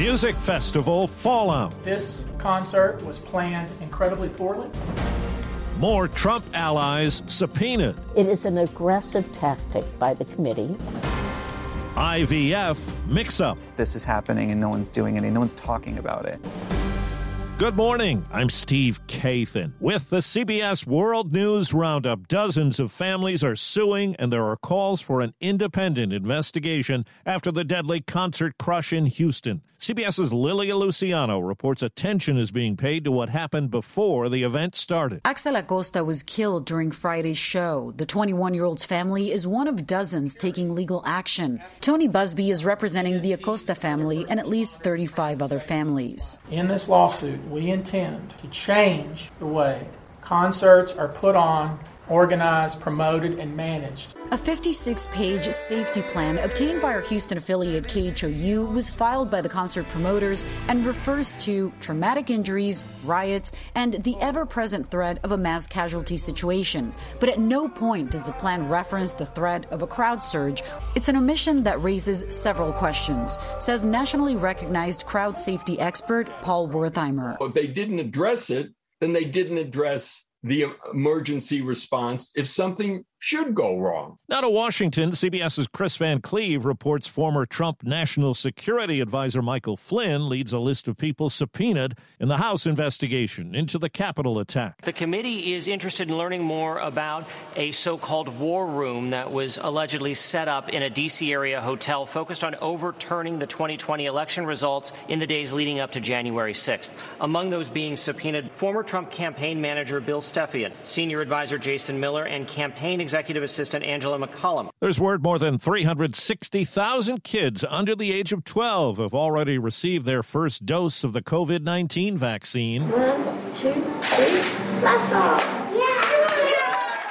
Music Festival Fallout. This concert was planned incredibly poorly. More Trump allies subpoenaed. It is an aggressive tactic by the committee. IVF mix up. This is happening and no one's doing anything, no one's talking about it. Good morning. I'm Steve Kathan. With the CBS World News Roundup, dozens of families are suing, and there are calls for an independent investigation after the deadly concert crush in Houston. CBS's Lilia Luciano reports attention is being paid to what happened before the event started. Axel Acosta was killed during Friday's show. The 21 year old's family is one of dozens taking legal action. Tony Buzbee is representing the Acosta family and at least 35 other families. In this lawsuit, we intend to change the way concerts are put on organized, promoted, and managed. A 56 page safety plan obtained by our Houston affiliate KHOU was filed by the concert promoters and refers to traumatic injuries, riots, and the ever present threat of a mass casualty situation. But at no point does the plan reference the threat of a crowd surge. It's an omission that raises several questions, says nationally recognized crowd safety expert Paul Wertheimer. If they didn't address it, then they didn't address the emergency response. If something should go wrong. Now to Washington, CBS's Chris Van Cleave reports former Trump National Security Advisor Michael Flynn leads a list of people subpoenaed in the House investigation into the Capitol attack. The committee is interested in learning more about a so called war room that was allegedly set up in a D.C. area hotel focused on overturning the 2020 election results in the days leading up to January 6th. Among those being subpoenaed, former Trump campaign manager Bill Stepien, senior advisor Jason Miller, and campaign executive assistant Angela McCallum. There's word more than 360,000 kids under the age of 12 have already received their first dose of the COVID 19 vaccine. One, two, three, let's go.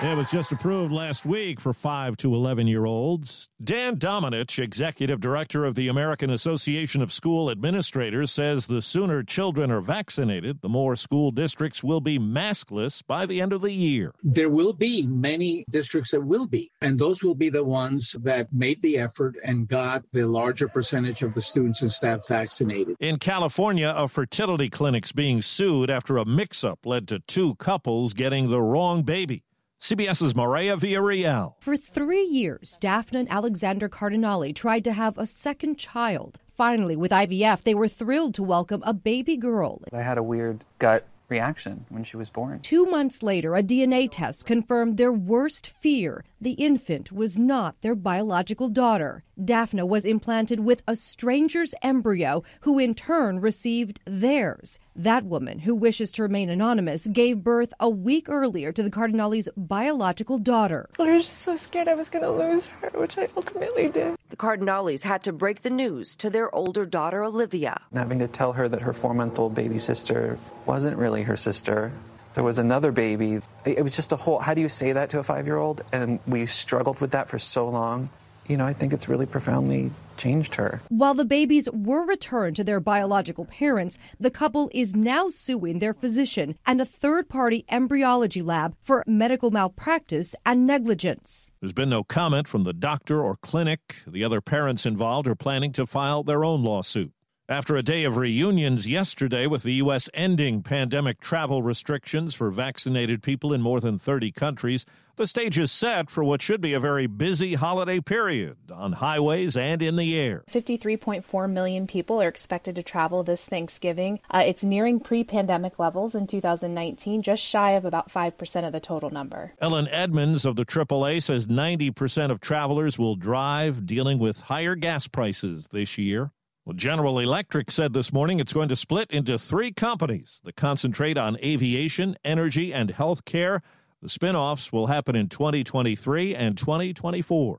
It was just approved last week for 5 to 11 year olds. Dan Domenech, executive director of the American Association of School Administrators, says the sooner children are vaccinated, the more school districts will be maskless by the end of the year. There will be many districts that will be, and those will be the ones that made the effort and got the larger percentage of the students and staff vaccinated. In California, a fertility clinic's being sued after a mix up led to two couples getting the wrong baby. CBS's Maria Villarreal. For three years, Daphne and Alexander Cardinale tried to have a second child. Finally, with IVF, they were thrilled to welcome a baby girl. I had a weird gut reaction when she was born. Two months later, a DNA test confirmed their worst fear the infant was not their biological daughter. Daphne was implanted with a stranger's embryo, who in turn received theirs. That woman, who wishes to remain anonymous, gave birth a week earlier to the Cardinale's biological daughter. I was just so scared I was going to lose her, which I ultimately did. The Cardinales had to break the news to their older daughter, Olivia. Having to tell her that her four month old baby sister wasn't really her sister there was another baby. It was just a whole, how do you say that to a five year old? And we struggled with that for so long. You know, I think it's really profoundly changed her. While the babies were returned to their biological parents, the couple is now suing their physician and a third party embryology lab for medical malpractice and negligence. There's been no comment from the doctor or clinic. The other parents involved are planning to file their own lawsuit. After a day of reunions yesterday with the U.S. ending pandemic travel restrictions for vaccinated people in more than 30 countries, The stage is set for what should be a very busy holiday period on highways and in the air. 53.4 million people are expected to travel this Thanksgiving. Uh, it's nearing pre pandemic levels in 2019, just shy of about 5% of the total number. Ellen Edmonds of the AAA says 90% of travelers will drive, dealing with higher gas prices this year. Well, General Electric said this morning it's going to split into three companies that concentrate on aviation, energy, and health care. The spinoffs will happen in 2023 and 2024.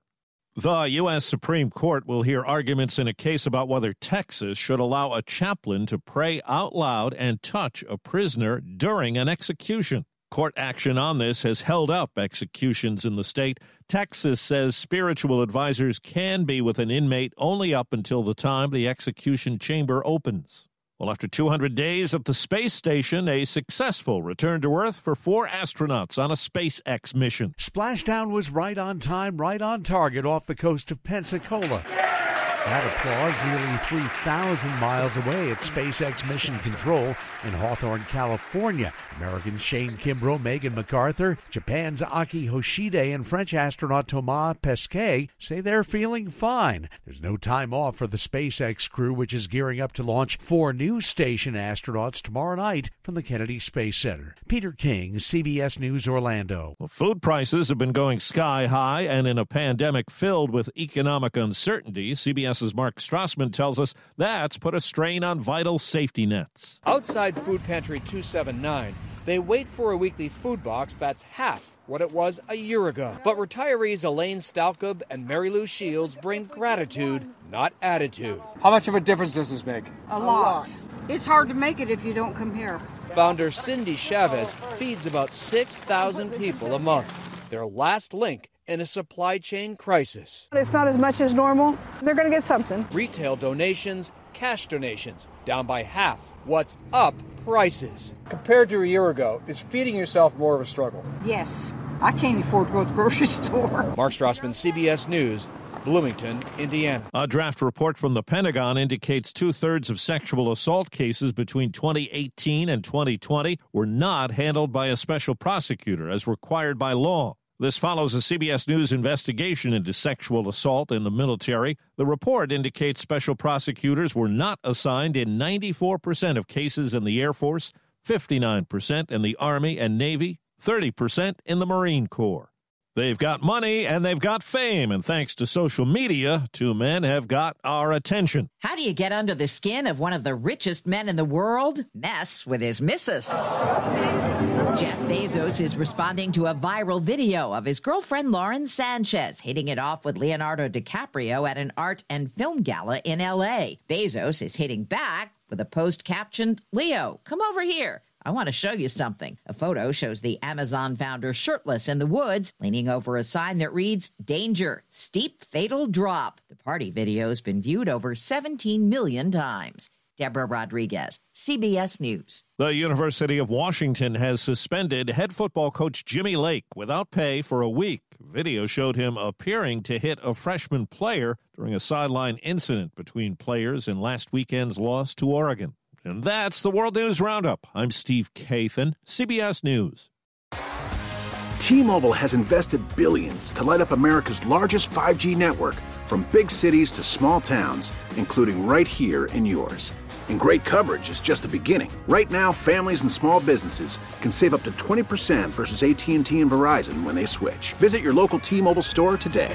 The U.S. Supreme Court will hear arguments in a case about whether Texas should allow a chaplain to pray out loud and touch a prisoner during an execution. Court action on this has held up executions in the state. Texas says spiritual advisors can be with an inmate only up until the time the execution chamber opens. Well, after 200 days at the space station, a successful return to Earth for four astronauts on a SpaceX mission. Splashdown was right on time, right on target off the coast of Pensacola. That applause nearly 3,000 miles away at SpaceX Mission Control in Hawthorne, California. Americans Shane Kimbrough, Megan McArthur, Japan's Aki Hoshide, and French astronaut Thomas Pesquet say they're feeling fine. There's no time off for the SpaceX crew, which is gearing up to launch four new station astronauts tomorrow night from the Kennedy Space Center. Peter King, CBS News, Orlando. Well, food prices have been going sky high, and in a pandemic filled with economic uncertainty, CBS CBS's Mark Strassmann tells us that's put a strain on vital safety nets. Outside Food Pantry 279, they wait for a weekly food box that's half what it was a year ago. But retirees Elaine Stalkub and Mary Lou Shields bring gratitude, not attitude. How much of a difference does this make? A lot. It's hard to make it if you don't come here. Founder Cindy Chavez feeds about 6,000 people a month. Their last link in a supply chain crisis. It's not as much as normal. They're going to get something. Retail donations, cash donations, down by half. What's up? Prices. Compared to a year ago, is feeding yourself more of a struggle? Yes. I can't afford to go to the grocery store. Mark Strassmann, CBS News, Bloomington, Indiana. A draft report from the Pentagon indicates two thirds of sexual assault cases between 2018 and 2020 were not handled by a special prosecutor as required by law. This follows a CBS News investigation into sexual assault in the military. The report indicates special prosecutors were not assigned in 94% of cases in the Air Force, 59% in the Army and Navy, 30% in the Marine Corps. They've got money and they've got fame, and thanks to social media, two men have got our attention. How do you get under the skin of one of the richest men in the world? Mess with his missus. Jeff Bezos is responding to a viral video of his girlfriend Lauren Sanchez hitting it off with Leonardo DiCaprio at an art and film gala in LA. Bezos is hitting back with a post captioned, Leo, come over here. I want to show you something. A photo shows the Amazon founder shirtless in the woods, leaning over a sign that reads, Danger, Steep Fatal Drop. The party video has been viewed over 17 million times. Deborah Rodriguez, CBS News. The University of Washington has suspended head football coach Jimmy Lake without pay for a week. Video showed him appearing to hit a freshman player during a sideline incident between players in last weekend's loss to Oregon. And that's the World News Roundup. I'm Steve Kathan, CBS News. T-Mobile has invested billions to light up America's largest 5G network from big cities to small towns, including right here in yours. And great coverage is just the beginning. Right now, families and small businesses can save up to 20% versus AT&T and Verizon when they switch. Visit your local T-Mobile store today.